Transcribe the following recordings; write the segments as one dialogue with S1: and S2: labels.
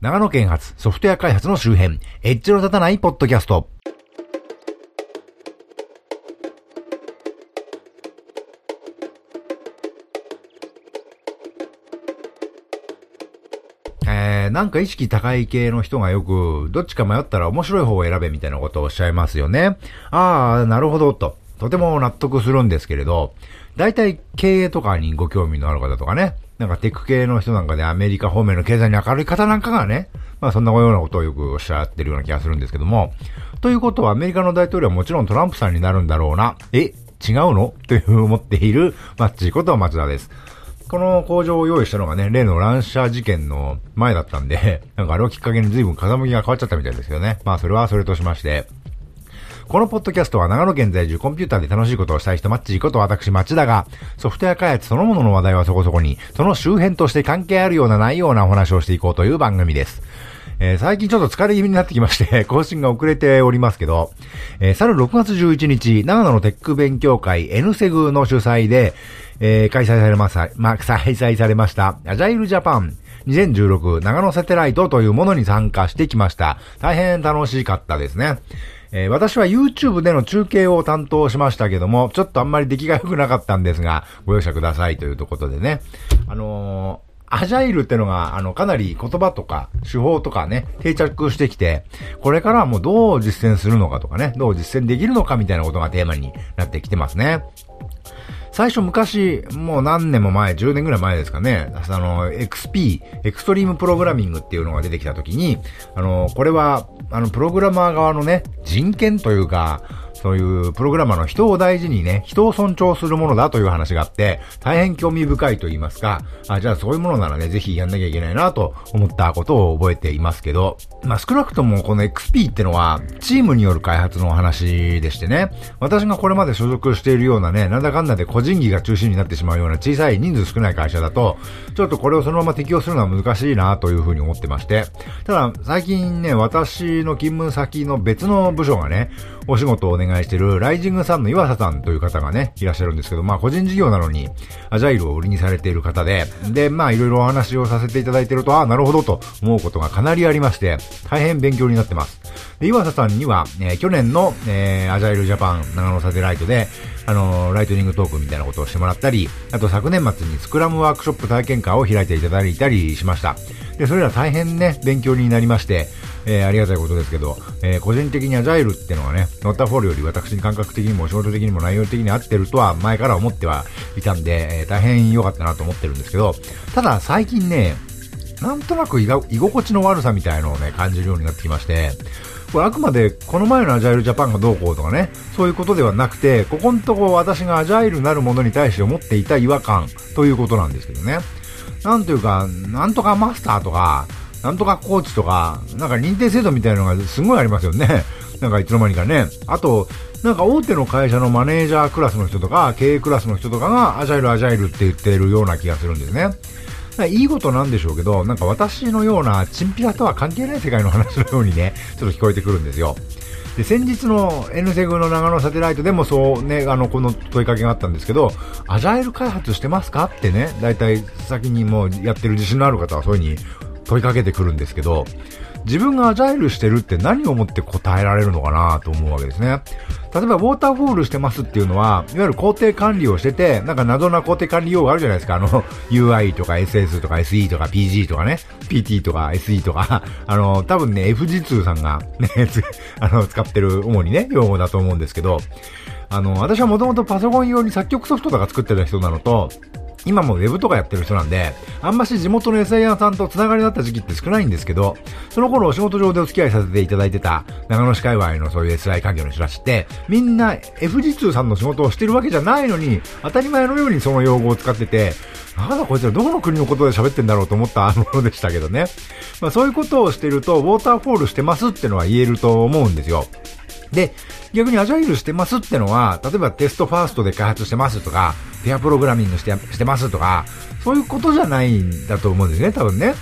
S1: 長野県発ソフトウェア開発の周辺、エッジの立たないポッドキャスト。えー、なんか意識高い系の人がよく、どっちか迷ったら面白い方を選べみたいなことをおっしゃいますよね。ああ、なるほど、と。とても納得するんですけれど、大体経営とかにご興味のある方とかね、なんかテック系の人なんかでアメリカ方面の経済に明るい方なんかがね、まあそんなようなことをよくおっしゃってるような気がするんですけども、ということはアメリカの大統領はもちろんトランプさんになるんだろうな、え、違うの？という思っているマッチーことは松田です。この工場を用意したのがね、例の乱射事件の前だったんで、なんかあれをきっかけに随分風向きが変わっちゃったみたいですけどね。まあそれはそれとしまして、このポッドキャストは長野県在住コンピューターで楽しいことをしたい人マッチーこと私町田がソフトウェア開発そのものの話題はそこそこにその周辺として関係あるようなないようなお話をしていこうという番組です。えー、最近ちょっと疲れ気味になってきまして 更新が遅れておりますけど、えー、去る6月11日、長野のテック勉強会 N セグの主催で、えー、開催されました、まあ、開催されました、アジャイルジャパン2016長野サテライトというものに参加してきました。大変楽しかったですね。えー、私は YouTube での中継を担当しましたけども、ちょっとあんまり出来が良くなかったんですが、ご容赦くださいというところでね。あのーアジャイルってのが、あの、かなり言葉とか、手法とかね、定着してきて、これからはもうどう実践するのかとかね、どう実践できるのかみたいなことがテーマになってきてますね。最初昔、もう何年も前、10年ぐらい前ですかね、あの、XP、エクストリームプログラミングっていうのが出てきた時に、あの、これは、あの、プログラマー側のね、人権というか、そういうプログラマーの人を大事にね、人を尊重するものだという話があって、大変興味深いと言いますか、あ、じゃあそういうものならね、ぜひやんなきゃいけないなと思ったことを覚えていますけど、まあ少なくともこの XP ってのは、チームによる開発の話でしてね、私がこれまで所属しているようなね、なんだかんだで個人技が中心になってしまうような小さい人数少ない会社だと、ちょっとこれをそのまま適用するのは難しいなというふうに思ってまして、ただ最近ね、私の勤務先の別の部署がね、お仕事をお願い願いしてるライジングさんの岩佐さんという方がね、いらっしゃるんですけど、まあ個人事業なのに、アジャイルを売りにされている方で、で、まあいろいろお話をさせていただいてると、ああ、なるほどと思うことがかなりありまして、大変勉強になってます。で、岩佐さんには、えー、去年の、えー、アジャイルジャパン長野サテライトで、あのー、ライトニングトークみたいなことをしてもらったり、あと昨年末にスクラムワークショップ体験会を開いていただいたりしました。で、それら大変ね、勉強になりまして、えー、ありがたいことですけど、えー、個人的にアジャイルってのはね、ウォーターフォールより私に感覚的にも仕事的にも内容的に合ってるとは前から思ってはいたんで、えー、大変良かったなと思ってるんですけど、ただ最近ね、なんとなく居心地の悪さみたいのをね、感じるようになってきまして、これあくまでこの前のアジャイルジャパンがどうこうとかね、そういうことではなくて、ここのとこ私がアジャイルなるものに対して思っていた違和感ということなんですけどね。なんというか、なんとかマスターとか、なんとかコーチとか、なんか認定制度みたいなのがすごいありますよね。なんかいつの間にかね。あと、なんか大手の会社のマネージャークラスの人とか、経営クラスの人とかが、アジャイルアジャイルって言ってるような気がするんですね。いいことなんでしょうけど、なんか私のようなチンピラとは関係ない世界の話のようにね、ちょっと聞こえてくるんですよ。で、先日の N セグの長野サテライトでもそうね、あの、この問いかけがあったんですけど、アジャイル開発してますか？ってね、だいたい先にもうやってる自信のある方はそういう風に問いかけてくるんですけど、自分がアジャイルしてるって何をもって答えられるのかなと思うわけですね。例えば、ウォーターフォールしてますっていうのは、いわゆる工程管理をしてて、なんか謎な工程管理用があるじゃないですか。あの、UI とか SS とか SE とか PG とかね、PT とか SE とか、あの、多分ね、FG2 さんがね、あの、使ってる主にね、用語だと思うんですけど、あの、私はもともとパソコン用に作曲ソフトとか作ってた人なのと、今もウェブとかやってる人なんで、あんまし地元の SIR さんと繋がりだった時期って少ないんですけど、その頃お仕事上でお付き合いさせていただいてた長野市界隈のそういう SI 環境の人たちって、みんな FG2 さんの仕事をしてるわけじゃないのに、当たり前のようにその用語を使ってて、なんだこいつらどこの国のことで喋ってんだろうと思ったものでしたけどね。まあそういうことをしてると、ウォーターフォールしてますってのは言えると思うんですよ。で、逆にアジャイルしてますってのは、例えばテストファーストで開発してますとか、ペアプログラミングしてしてますとか、そういうことじゃないんだと思うんですね、多分ね。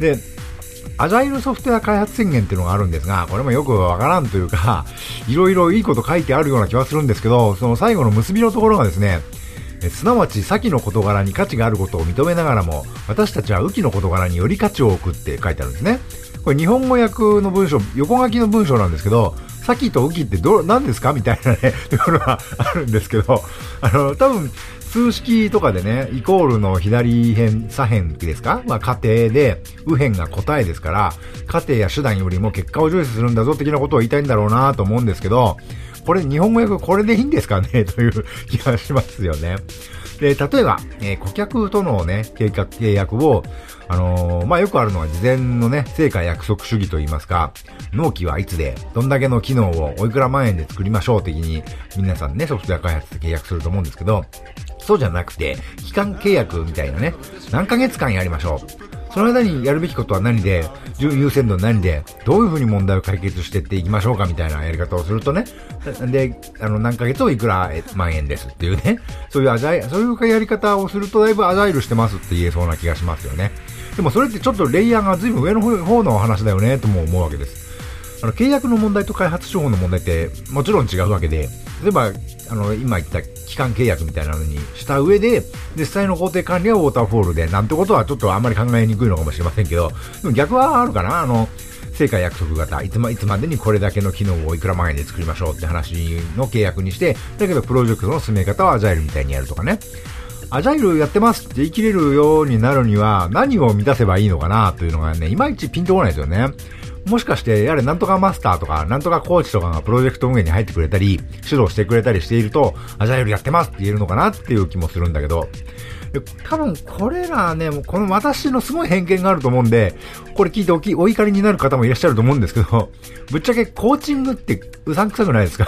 S1: で、アジャイルソフトウェア開発宣言っていうのがあるんですが、これもよくわからんというか、いろいろいいこと書いてあるような気はするんですけど、その最後の結びのところがですね、えすなわち、先の事柄に価値があることを認めながらも、私たちは雨季の事柄により価値を置くって書いてあるんですね。これ日本語訳の文章、横書きの文章なんですけど、先と雨季ってど、何ですかみたいなね、ところがあるんですけど、あの、多分、数式とかでね、イコールの左辺、左辺ですか？まあ、過程で、右辺が答えですから、過程や手段よりも結果を重視するんだぞ的なことを言いたいんだろうなと思うんですけど、これ、日本語訳これでいいんですかね？という気がしますよね。で、例えば、えー、顧客とのね、計画、契約を、あのー、まあ、よくあるのは事前のね、成果約束主義といいますか、納期はいつで、どんだけの機能をおいくら万円で作りましょう的に、皆さんね、ソフトウェア開発で契約すると思うんですけど、そうじゃなくて、期間契約みたいなね、何ヶ月間やりましょう。その間にやるべきことは何で、優先度は何で、どういうふうに問題を解決していっていきましょうかみたいなやり方をするとね、で、あの、何ヶ月をいくら万円ですっていうね、そういうアジャイ、そういうやり方をするとだいぶアジャイルしてますって言えそうな気がしますよね。でもそれってちょっとレイヤーが随分上の方の話だよね、とも思うわけです。あの、契約の問題と開発手法の問題ってもちろん違うわけで、例えば、あの、今言った期間契約みたいなのにした上で、実際の工程管理はウォーターフォールで、なんてことはちょっとあんまり考えにくいのかもしれませんけど、でも逆はあるかなあの、成果約束型、いつま、いつまでにこれだけの機能をいくら万円で作りましょうって話の契約にして、だけどプロジェクトの進め方はアジャイルみたいにやるとかね。アジャイルやってますって言い切れるようになるには何を満たせばいいのかなというのがね、いまいちピンとこないですよね。もしかして、やれなんとかマスターとか、なんとかコーチとかがプロジェクト運営に入ってくれたり、指導してくれたりしていると、アジャイルやってますって言えるのかなっていう気もするんだけど、多分これらね、この私のすごい偏見があると思うんで、これ聞いておき、お怒りになる方もいらっしゃると思うんですけど、ぶっちゃけコーチングってうさんくさくないですか？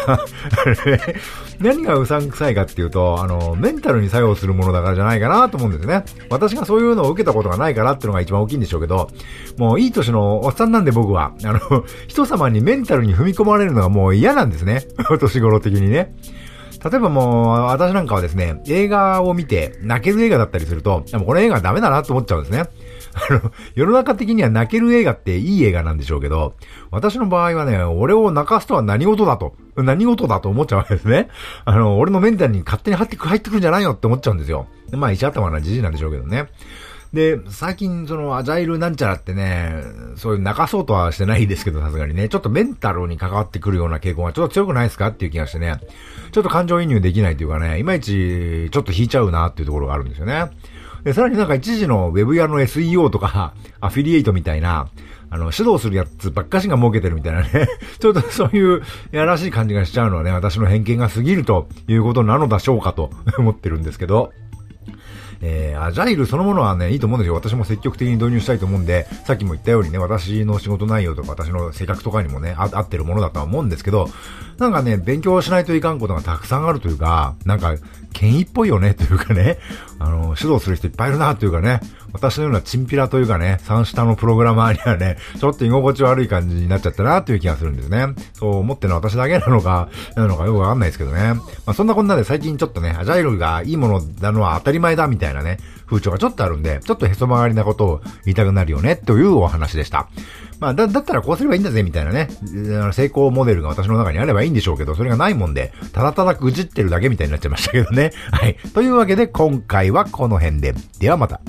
S1: 何がうさんくさいかっていうと、あの、メンタルに作用するものだからじゃないかなと思うんですね。私がそういうのを受けたことがないからっていうのが一番大きいんでしょうけど、もういい年のおっさんなんで僕は、あの、人様にメンタルに踏み込まれるのがもう嫌なんですね。お年頃的にね。例えばもう、私なんかはですね、映画を見て泣ける映画だったりすると、でもこの映画ダメだなと思っちゃうんですね。あの、世の中的には泣ける映画っていい映画なんでしょうけど、私の場合はね、俺を泣かすとは何事だと、何事だと思っちゃうわけですね。あの、俺のメンタルに勝手に入ってく、入ってくるんじゃないよって思っちゃうんですよ。まあ、石頭なじじなんでしょうけどね。で、最近そのアジャイルなんちゃらってね、そういう泣かそうとはしてないですけど、さすがにね、ちょっとメンタルに関わってくるような傾向がちょっと強くないですかっていう気がしてね、ちょっと感情移入できないというかね、いまいちちょっと引いちゃうなっていうところがあるんですよね。で、さらになんか一時のウェブ屋の SEO とか、アフィリエイトみたいな、あの、指導するやつばっかしが儲けてるみたいなね ちょっとそういうやらしい感じがしちゃうのはね、私の偏見が過ぎるということなのでしょうかと思ってるんですけど。えー、アジャイルそのものはね、いいと思うんですよ。私も積極的に導入したいと思うんで、さっきも言ったようにね、私の仕事内容とか私の性格とかにもね、合ってるものだとは思うんですけど、なんかね、勉強しないといかんことがたくさんあるというか、なんか、権威っぽいよねというかね、あの、指導する人いっぱいいるなというかね、私のようなチンピラというかね、三下のプログラマーにはね、ちょっと居心地悪い感じになっちゃったなという気がするんですね。そう思ってるのは私だけなのか、なのかよくわかんないですけどね。まあそんなこんなで最近ちょっとね、アジャイルがいいものなのは当たり前だみたいなね、風潮がちょっとあるんで、ちょっとへそ曲がりなことを言いたくなるよね、というお話でした。まあ、だ、だったらこうすればいいんだぜ、みたいなね、成功モデルが私の中にあればいいんでしょうけど、それがないもんで、ただただ愚じってるだけみたいになっちゃいましたけどね。はい。というわけで、今回はこの辺で。ではまた。